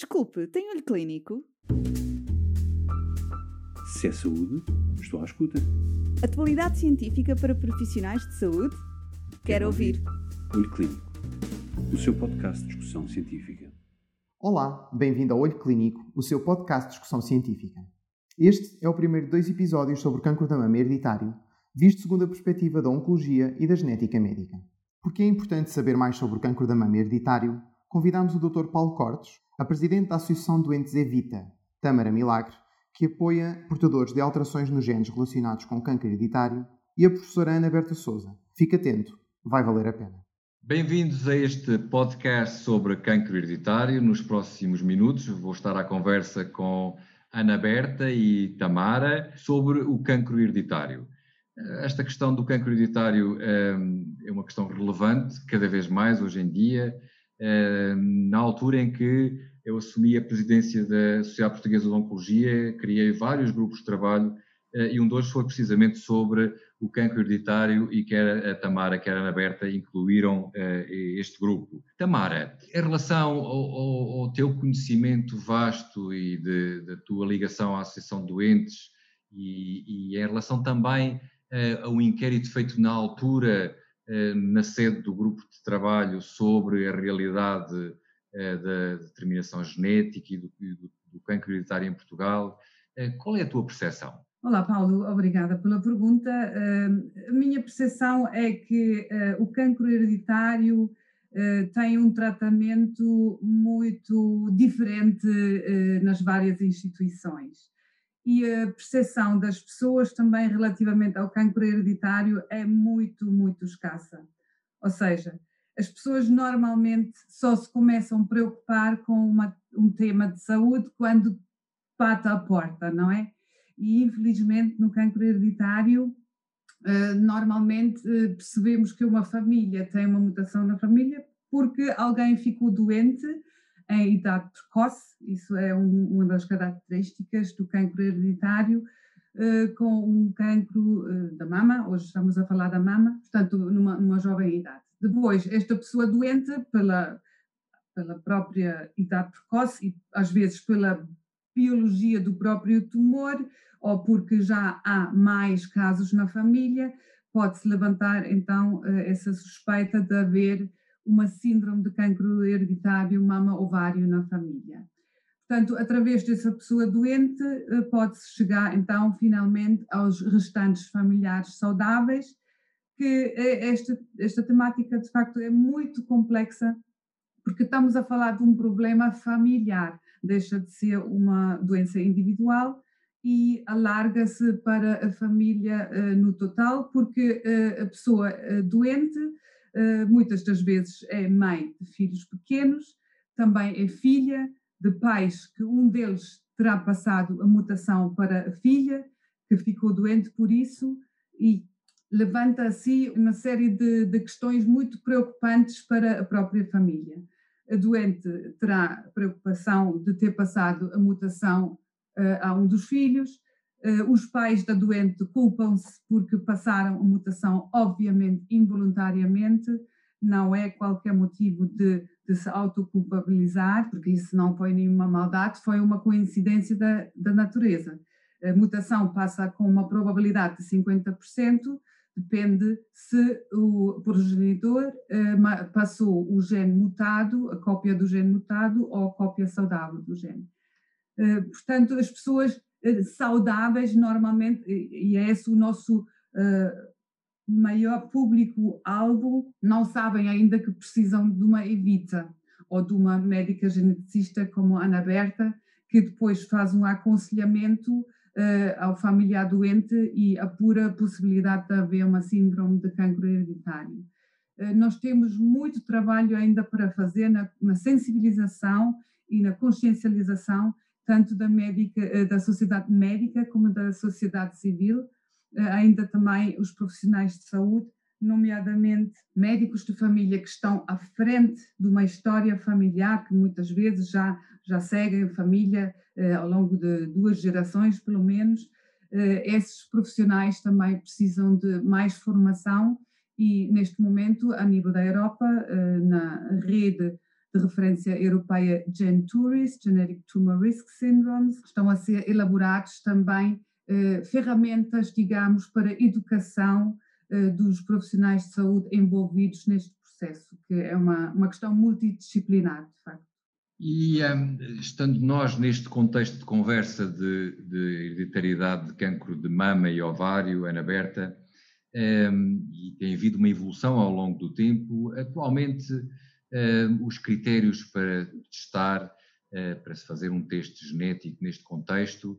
Desculpe, tem olho clínico? Se é saúde, estou à escuta. Atualidade científica para profissionais de saúde? Quero ouvir. Olho Clínico, o seu podcast de discussão científica. Olá, bem-vindo ao Olho Clínico, o seu podcast de discussão científica. Este é o primeiro de dois episódios sobre o cancro da mama hereditário, visto segundo a perspectiva da oncologia e da genética médica. Porque é importante saber mais sobre o cancro da mama hereditário, convidamos o Dr. Paulo Cortes, a presidente da Associação Doentes Evita, Tâmara Milagre, que apoia portadores de alterações nos genes relacionados com câncer hereditário, e a professora Ana Berta Souza. Fique atento, vai valer a pena. Bem-vindos a este podcast sobre cancro hereditário. Nos próximos minutos vou estar à conversa com Ana Berta e Tamara sobre o cancro hereditário. Esta questão do cancro hereditário é uma questão relevante cada vez mais hoje em dia, na altura em que eu assumi a presidência da Sociedade Portuguesa de Oncologia, criei vários grupos de trabalho eh, e um deles foi precisamente sobre o cancro hereditário e quer a Tamara, quer a Ana Berta incluíram eh, este grupo. Tamara, em relação ao, ao teu conhecimento vasto e da tua ligação à Associação de Doentes e, e em relação também uh, ao inquérito feito na altura na sede do grupo de trabalho sobre a realidade eh, da determinação genética e do, do, do cancro hereditário em Portugal. Eh, qual é a tua percepção? Olá, Paulo, obrigada pela pergunta. Eh, a minha percepção é que o cancro hereditário tem um tratamento muito diferente nas várias instituições. E a percepção das pessoas também relativamente ao cancro hereditário é muito, muito escassa. Ou seja, as pessoas normalmente só se começam a preocupar com uma, um tema de saúde quando bate à porta, não é? E infelizmente no cancro hereditário, uh, normalmente uh, percebemos que uma família tem uma mutação na família porque alguém ficou doente em idade precoce, isso é um, uma das características do cancro hereditário, uh, com um cancro da mama, hoje estamos a falar da mama, portanto, numa, numa jovem idade. Depois, esta pessoa doente, pela, pela própria idade precoce e às vezes pela biologia do próprio tumor, ou porque já há mais casos na família, pode-se levantar então eh, essa suspeita de haver uma síndrome de cancro hereditário mama-ovário na família. Portanto, através dessa pessoa doente, eh, pode-se chegar então finalmente aos restantes familiares saudáveis que esta, esta temática de facto é muito complexa, porque estamos a falar de um problema familiar, deixa de ser uma doença individual e alarga-se para a família uh, no total, porque a pessoa doente muitas das vezes é mãe de filhos pequenos, também é filha de pais que um deles terá passado a mutação para a filha, que ficou doente por isso, e levanta assim uma série de, de, questões muito preocupantes para a própria família. A doente terá preocupação de ter passado a mutação uh, a um dos filhos, os pais da doente culpam-se porque passaram a mutação, obviamente, involuntariamente, não é qualquer motivo de, de se autoculpabilizar, porque isso não foi nenhuma maldade, foi uma coincidência da, da natureza. A mutação passa com uma probabilidade de 50%, depende se o progenitor eh, passou o gene mutado, a cópia do gene mutado ou a cópia saudável do gene. Eh, portanto, as pessoas eh, saudáveis normalmente, e é esse o nosso maior público-alvo, não sabem ainda que precisam de uma evita ou de uma médica geneticista como a Ana Berta, que depois faz um aconselhamento uh, ao familiar doente e a pura possibilidade de haver uma síndrome de cancro hereditário. Uh, nós temos muito trabalho ainda para fazer na, na sensibilização e na consciencialização, tanto da, médica, uh, da sociedade médica como da sociedade civil, ainda também os profissionais de saúde, nomeadamente médicos de família que estão à frente de uma história familiar que muitas vezes já, já seguem a família eh, ao longo de duas gerações, pelo menos, eh, esses profissionais também precisam de mais formação e, neste momento, a nível da Europa, eh, na rede de referência europeia GenTuris, Genetic Tumor Risk Syndromes. Estão a ser elaborados também eh, ferramentas, digamos, para educação eh, dos profissionais de saúde envolvidos neste processo, que é uma, uma questão multidisciplinar, de facto. E um, estando nós neste contexto de conversa de, de hereditariedade de cancro de mama e ovário, Ana Berta, um, e tem havido uma evolução ao longo do tempo, atualmente os critérios para testar, uh, para se fazer um teste genético neste contexto,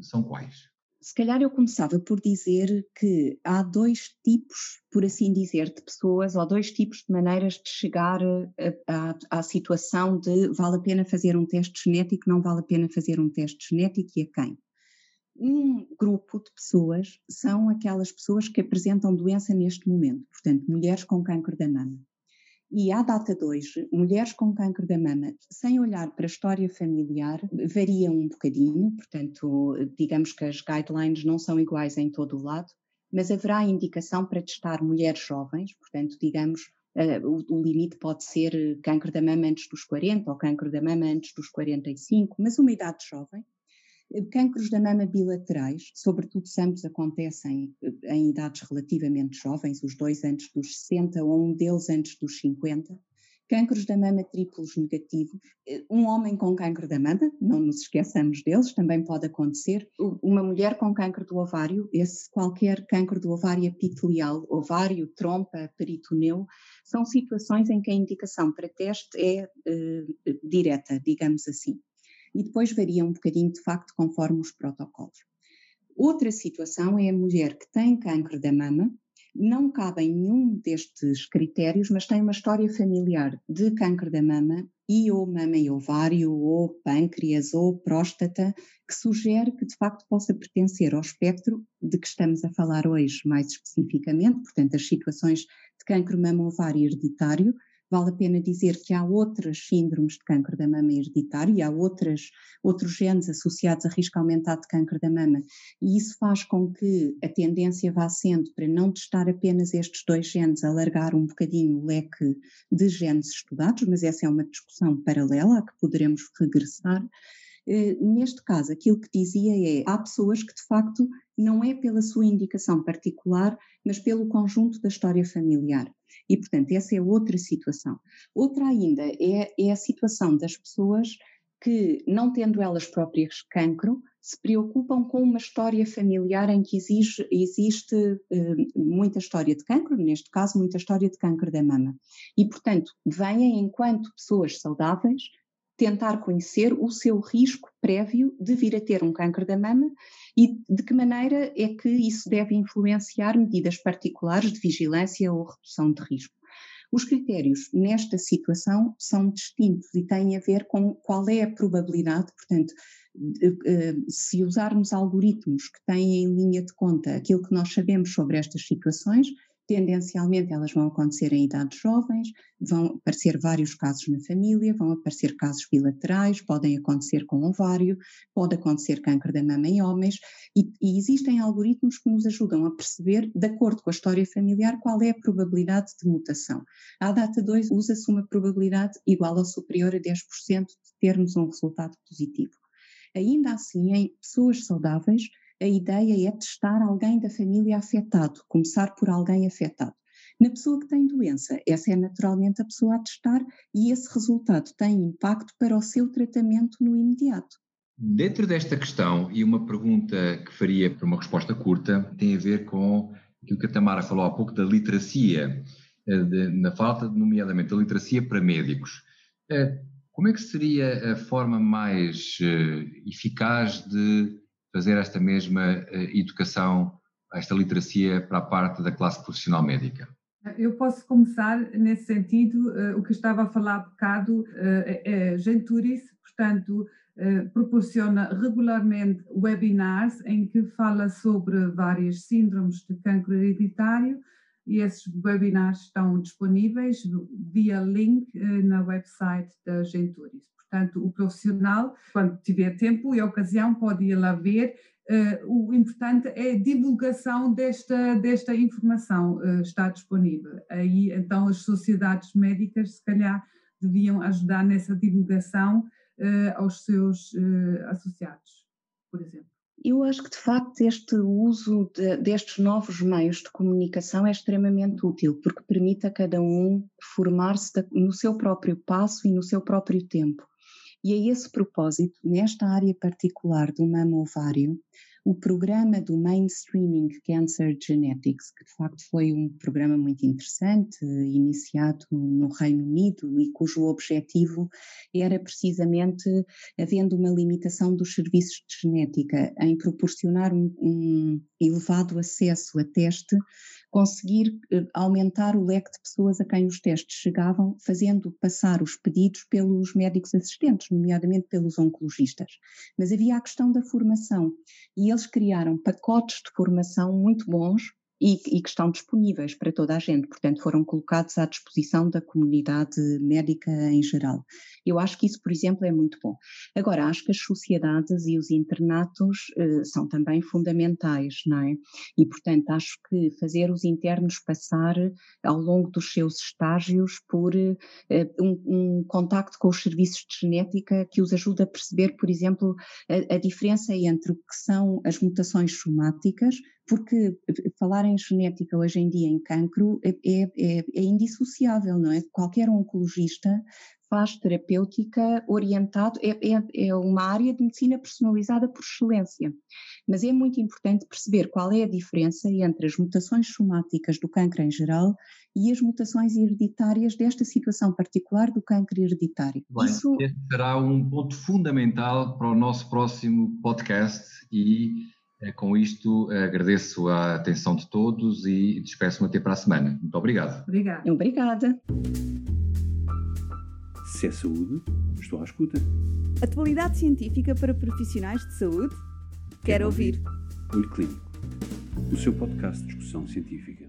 são quais? Se calhar eu começava por dizer que há dois tipos, por assim dizer, de pessoas, ou dois tipos de maneiras de chegar à situação de vale a pena fazer um teste genético, não vale a pena fazer um teste genético e a quem. Um grupo de pessoas são aquelas pessoas que apresentam doença neste momento, portanto, mulheres com câncer da mama. E à data de hoje, mulheres com câncer da mama, sem olhar para a história familiar, variam um bocadinho, portanto, digamos que as guidelines não são iguais em todo o lado, mas haverá indicação para testar mulheres jovens, portanto, digamos, uh, o, o, limite pode ser câncer da mama antes dos 40 ou câncer da mama antes dos 45, mas uma idade jovem, Cancros da mama bilaterais, sobretudo se ambos acontecem eh, em idades relativamente jovens, os dois antes dos 60 ou um deles antes dos 50. Cancros da mama triplos negativos. Eh, um homem com câncer da mama, não nos esqueçamos deles, também pode acontecer. Uma mulher com câncer do ovário, esse qualquer câncer do ovário epitelial, ovário, trompa, peritoneu, são situações em que a indicação para teste é uh, direta, digamos assim e depois varia um bocadinho de facto conforme os protocolos. Outra situação é a mulher que tem câncer da mama, não cabe em nenhum destes critérios, mas tem uma história familiar de câncer da mama e ou mama e ovário, ou pâncreas, ou próstata, que sugere que de facto possa pertencer ao espectro de que estamos a falar hoje mais especificamente, portanto as situações de câncer mama-ovário hereditário, Vale a pena dizer que há outras síndromes de câncer da mama hereditário e há outras, outros genes associados a risco aumentado de câncer da mama, e isso faz com que a tendência vá sendo para não testar apenas estes dois genes, alargar um bocadinho o leque de genes estudados, mas essa é uma discussão paralela a que poderemos regressar. Eh, neste caso, aquilo que dizia é: há pessoas que de facto não é pela sua indicação particular, mas pelo conjunto da história familiar. E, portanto, essa é outra situação. Outra ainda é, é a situação das pessoas que, não tendo elas próprias cancro, se preocupam com uma história familiar em que exige, existe eh, muita história de cancro, neste caso, muita história de cancro da mama. E, portanto, vêm enquanto pessoas saudáveis tentar conhecer o seu risco prévio de vir a ter um câncer da mama e de que maneira é que isso deve influenciar medidas particulares de vigilância ou redução de risco. Os critérios nesta situação são distintos e têm a ver com qual é a probabilidade, portanto, eh, se usarmos algoritmos que têm em linha de conta aquilo que nós sabemos sobre estas situações, Tendencialmente elas vão acontecer em idades jovens, vão aparecer vários casos na família, vão aparecer casos bilaterais, podem acontecer com ovário, pode acontecer câncer da mama em homens, e, e existem algoritmos que nos ajudam a perceber, de acordo com a história familiar, qual é a probabilidade de mutação. À data 2 usa-se uma probabilidade igual ou superior a 10% de termos um resultado positivo. Ainda assim, em pessoas saudáveis, a ideia é testar alguém da família afetado, começar por alguém afetado. Na pessoa que tem doença, essa é naturalmente a pessoa a testar e esse resultado tem impacto para o seu tratamento no imediato. Dentro desta questão, e uma pergunta que faria para uma resposta curta, tem a ver com aquilo que a Tamara falou há pouco da literacia, eh, na falta, nomeadamente, da literacia para médicos. Eh, como é que seria a forma mais eh, eficaz de fazer esta mesma eh, educação, esta literacia para a parte da classe profissional médica? Eu posso começar nesse sentido, uh, o que estava a falar há bocado, uh, é, é Genturis, portanto, proporciona regularmente webinars em que fala sobre várias síndromes de cancro hereditário e esses webinars estão disponíveis via link na website da Genturis. Portanto, o profissional, quando tiver tempo e ocasião, pode ir lá ver. Uh, o importante é a divulgação desta, desta informação, uh, está disponível. Aí, então, as sociedades médicas, se calhar, deviam ajudar nessa divulgação aos seus associados, por exemplo. Eu acho que, de facto, este uso de, destes novos meios de comunicação é extremamente útil, porque permite a cada um formar-se no seu próprio passo e no seu próprio tempo. E a esse propósito, nesta área particular do mamo-ovário, o programa do Mainstreaming Cancer Genetics, que de facto foi um programa muito interessante, iniciado no Reino Unido e cujo objetivo era precisamente, havendo uma limitação dos serviços de genética, em proporcionar um, um elevado acesso a teste, conseguir eh, aumentar o leque de pessoas a quem os testes chegavam, fazendo passar os pedidos pelos médicos assistentes, nomeadamente pelos oncologistas. Mas havia a questão da formação e eles criaram pacotes de formação muito bons e, e, que estão disponíveis para toda a gente, portanto, foram colocados à disposição da comunidade médica em geral. Eu acho que isso, por exemplo, é muito bom. Agora, acho que as sociedades e os internatos eh, são também fundamentais, não é? E, portanto, acho que fazer os internos passar ao longo dos seus estágios por eh, um, um, contacto com os serviços de genética que os ajuda a perceber, por exemplo, a, a diferença entre o que são as mutações somáticas, porque falar em genética hoje em dia em cancro é, é, é, é indissociável, não é? Qualquer oncologista faz terapêutica orientado, é, é, é, uma área de medicina personalizada por excelência. Mas é muito importante perceber qual é a diferença entre as mutações somáticas do câncer em geral e as mutações hereditárias desta situação particular do câncer hereditário. Bem, Isso este será um ponto fundamental para o nosso próximo podcast e com isto, agradeço a atenção de todos e despeço-me até para a semana. Muito obrigado. Obrigada. Obrigada. Se é saúde, estou à escuta. Atualidade científica para profissionais de saúde? Quero, Quero ouvir. ouvir. Olho Clínico, o seu podcast de discussão científica.